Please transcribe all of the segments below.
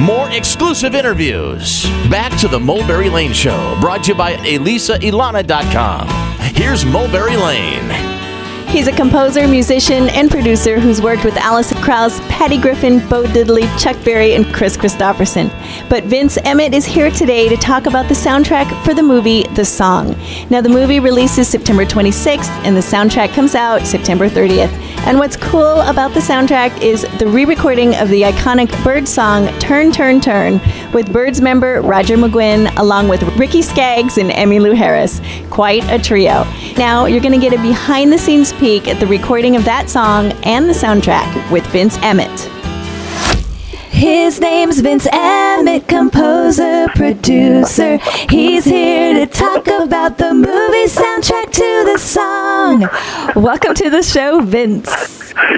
more exclusive interviews. Back to the Mulberry Lane Show, brought to you by ElisaIlana.com. Here's Mulberry Lane. He's a composer, musician, and producer who's worked with Alison Krauss, Patty Griffin, Bo Diddley, Chuck Berry, and Kris Kristofferson. But Vince Emmett is here today to talk about the soundtrack for the movie The Song. Now, the movie releases September 26th, and the soundtrack comes out September 30th. And what's cool about the soundtrack is the re recording of the iconic Byrds song Turn, Turn, Turn with Byrds member Roger McGuinn, along with Ricky Skaggs and Emmylou Harris. Quite a trio. Now, you're going to get a behind the scenes peek at the recording of that song and the soundtrack with Vince Emmett. His name's Vince Emmett, composer, producer. He's here to talk about the movie soundtrack to the song. Welcome to the show, Vince.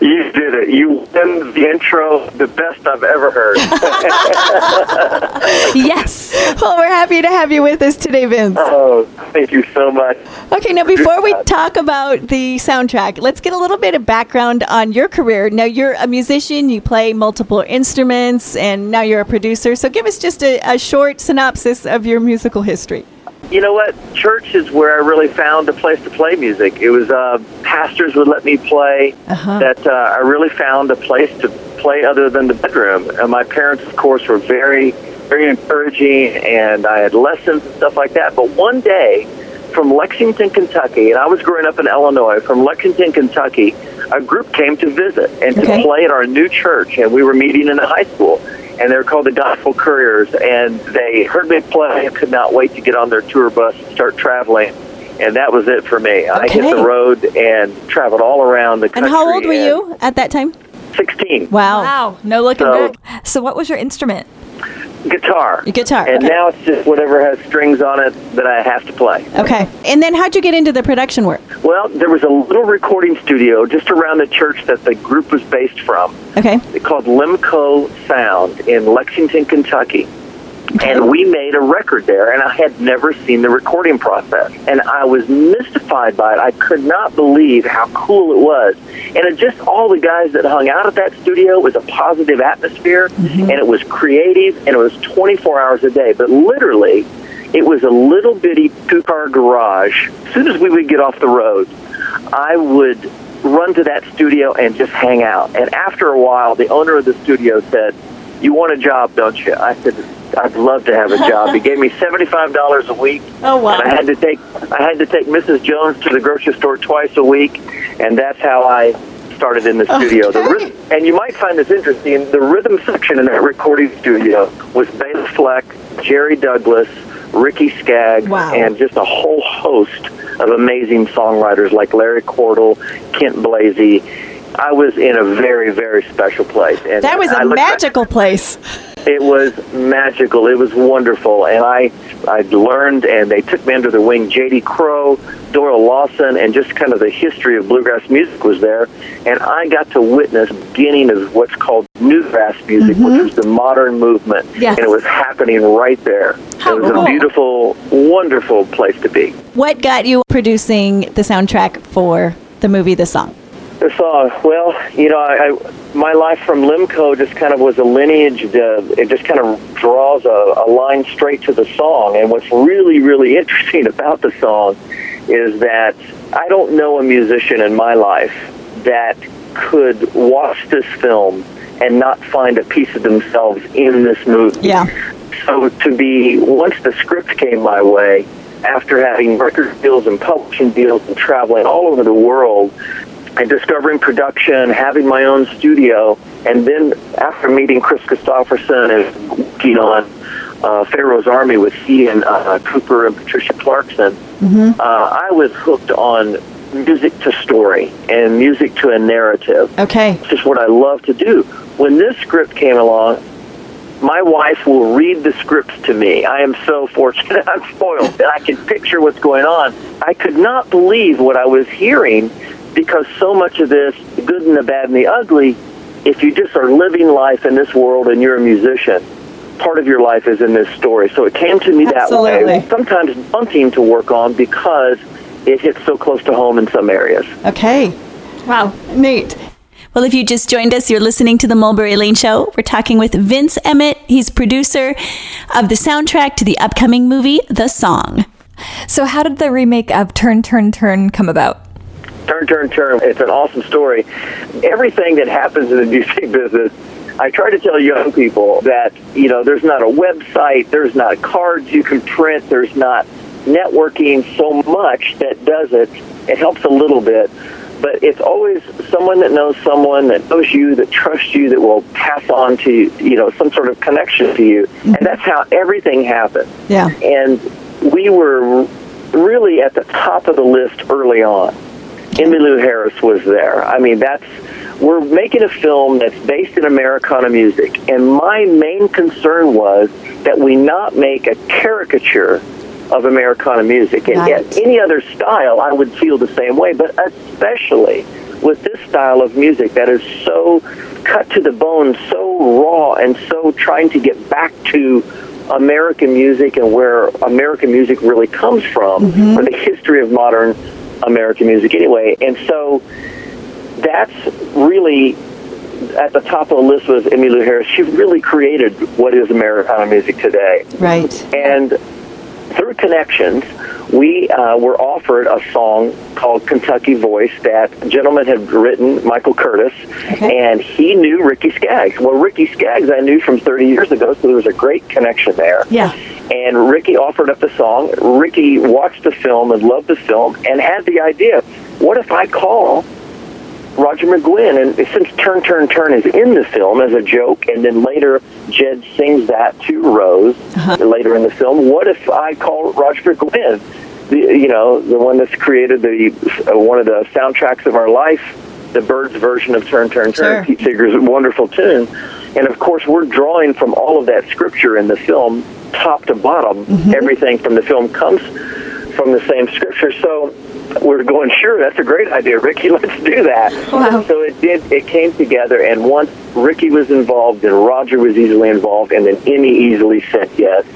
You did it. You win the intro, the best I've ever heard. yes. Well, we're happy to have you with us today, Vince. oh, thank you so much. Okay, now before we talk about the soundtrack, let's get a little bit of background on your career. Now, you're a musician, you play multiple instruments, and now you're a producer. So, give us just a, a short synopsis of your musical history. You know what? Church is where I really found a place to play music. It was uh, pastors would let me play. Uh-huh. That uh, I really found a place to play other than the bedroom. And my parents, of course, were very, very encouraging, and I had lessons and stuff like that. But one day, from Lexington, Kentucky, and I was growing up in Illinois. From Lexington, Kentucky, a group came to visit and Okay. to play at our new church, and we were meeting in the high school. And they're called the Gospel Couriers, and they heard me play and could not wait to get on their tour bus and start traveling. And that was it for me. I hit the road and traveled all around the country. And how old were and you at that time? 16. Wow. Wow, no looking So- back. So, what was your instrument? Guitar. Guitar. And okay. now it's just whatever has strings on it that I have to play. okay. And then how'd you get into the production work? Well, there was a little recording studio just around the church that the group was based from. Okay. It called Limco Sound in Lexington, Kentucky. And we made a record there, and I had never seen the recording process. And I was mystified by it. I could not believe how cool it was. And it just all the guys that hung out at that studio was a positive atmosphere, mm-hmm. and it was creative, and it was 24 hours a day. But literally, it was a little bitty two car garage. As soon as we would get off the road, I would run to that studio and just hang out. And after a while, the owner of the studio said, "You want a job, don't you?" I said, "I'd love to have a job." he gave me seventy-five dollars a week, Oh, wow. and I had to take I had to take Mrs. Jones to the grocery store twice a week, and that's how I started in the studio. The rhythm, and you might find this interesting. The rhythm section in that recording studio was Bela Fleck, Jerry Douglas, Ricky Skaggs, Wow. and just a whole host of amazing songwriters like Larry Cordle, Kent Blazy. I was in a very, very special place. And That was a look back- magical place. It was magical. It was wonderful, and I I learned, and they took me under their wing. J.D. Crowe, Doyle Lawson, and just kind of the history of bluegrass music was there, and I got to witness the beginning of what's called newgrass music, which mm-hmm. was the modern movement, Yes. and it was happening right there. How it was cool. a beautiful, wonderful place to be. What got you producing the soundtrack for the movie The Song? The song, well, you know, I, I my life from Limco just kind of was a lineage. Uh, it just kind of draws a, a line straight to the song. And what's really, really interesting about the song is that I don't know a musician in my life that could watch this film and not find a piece of themselves in this movie. Yeah. So to be once the script came my way, after having record deals and publishing deals and traveling all over the world, and discovering production, having my own studio, and then after meeting Kris Kristofferson and working on uh, Pharaoh's Army with he and uh, Cooper and Patricia Clarkson, uh, I was hooked on music to story and music to a narrative. Okay. It's just what I love to do. When this script came along, my wife will read the scripts to me. I am so fortunate. I'm spoiled. And I can picture what's going on. I could not believe what I was hearing because so much of this, the good and the bad and the ugly, if you just are living life in this world and you're a musician, part of your life is in this story. So it came to me that way. Sometimes daunting to work on because it hits so close to home in some areas. Okay. Wow. Neat. Well, if you just joined us, you're listening to the Mulberry Lane Show. We're talking with Vince Emmett. He's producer of the soundtrack to the upcoming movie, The Song. So, how did the remake of Turn, Turn, Turn come about? Turn, turn, turn. It's an awesome story. Everything that happens in the music business, I try to tell young people that, you know, there's not a website, there's not cards you can print, there's not networking so much that does it. It helps a little bit, but it's always someone that knows someone that knows you, that trusts you, that will pass on to, you you know, some sort of connection to you. And mm-hmm. that's how everything happened. Yeah. And we were really at the top of the list early on. Emmylou Harris was there. I mean, that's we're making a film that's based in Americana music, and my main concern was that we not make a caricature of Americana music. And Right. yet, any other style, I would feel the same way, but especially with this style of music that is so cut to the bone, so raw, and so trying to get back to American music and where American music really comes from, mm-hmm. or the history of modern American music anyway. And so that's really at the top of the list was Emmylou Harris. She really created what is Americana music today. Right. And through connections, we uh, were offered a song called Kentucky Voice that a gentleman had written, Michael Curtis, and he knew Ricky Skaggs. Well, Ricky Skaggs I knew from 30 years ago, so there was a great connection there. Yeah. And Ricky offered up the song. Ricky watched the film and loved the film and had the idea, what if I call Roger McGuinn, and since Turn, Turn, Turn is in the film as a joke, and then later Jed sings that to Rose later in the film, what if I call Roger McGuinn, the, you know, the one that's created the uh, one of the soundtracks of our life, the Byrds version of Turn, Turn, Turn, Sure. Pete Seeger's wonderful tune, and of course we're drawing from all of that scripture in the film, top to bottom. Mm-hmm. Everything from the film comes from the same scripture, so we're going, sure, that's a great idea, Ricky. Let's do that. Wow. So it did. It came together, and once Ricky was involved, and Roger was easily involved, and then Emmy easily said yes.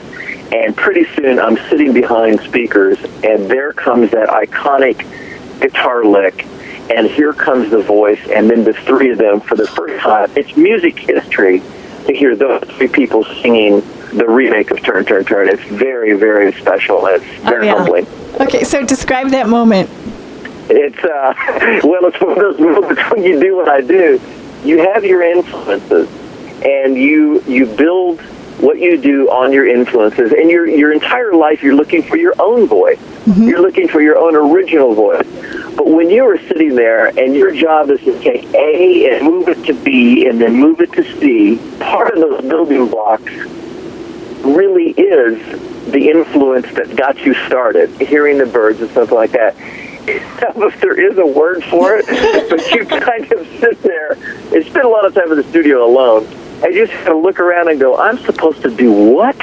And pretty soon, I'm sitting behind speakers, and there comes that iconic guitar lick, and here comes the voice, and then the three of them for the first time. It's music history to hear those three people singing the remake of Turn, Turn, Turn. It's very, very special. It's very yeah. humbling. Okay, so describe that moment. It's uh, well, it's one of those moments when you do what I do. You have your influences, and you you build what you do on your influences, and your your entire life you're looking for your own voice. You're looking for your own original voice. But when you are sitting there and your job is to take A and move it to B and then move it to C, part of those building blocks really is the influence that got you started, hearing the Byrds and stuff like that. I don't know if there is a word for it, but you kind of sit there and spend a lot of time in the studio alone. You just kind of look around and go, I'm supposed to do what?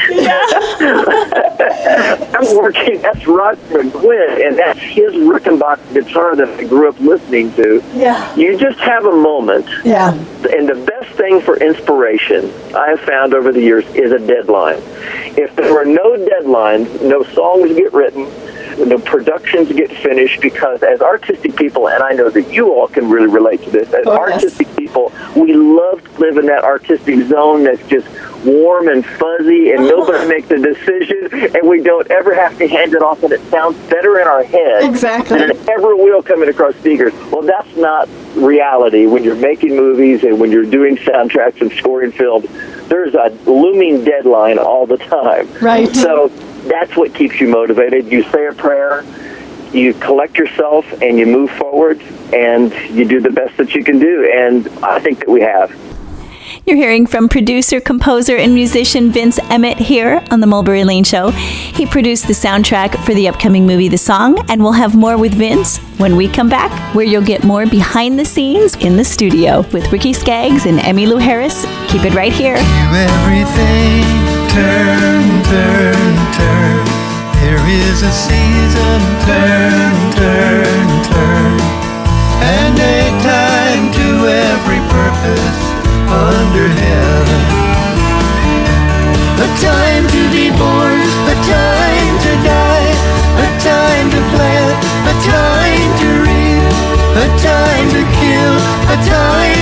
I'm working, that's Roger McGuinn, and that's his Rickenbacker guitar that I grew up listening to. Yeah. You just have a moment Yeah. and the best thing for inspiration I have found over the years is a deadline. If there were no deadlines, no songs get written, no productions get finished because as artistic people, and I know that you all can really relate to this, as Oh, yes. artistic people, we love to live in that artistic zone that's just warm and fuzzy and nobody makes a decision and we don't ever have to hand it off and it sounds better in our head Exactly. than it ever will coming across speakers. Well, that's not reality when you're making movies and when you're doing soundtracks and scoring films. There's a looming deadline all the time. Right. So that's what keeps you motivated. You say a prayer, you collect yourself, and you move forward, and you do the best that you can do. And I think that we have. You're hearing from producer, composer, and musician Vince Emmett here on The Mulberry Lane Show. He produced the soundtrack for the upcoming movie The Song, and we'll have more with Vince when we come back, where you'll get more behind the scenes in the studio with Ricky Skaggs and Emmylou Harris. Keep it right here. Turn, turn, turn. There is a season. Turn, turn, turn. And a time to every purpose under heaven. A time to be born, a time to die, a time to plant, a time to reap, a time to kill, a time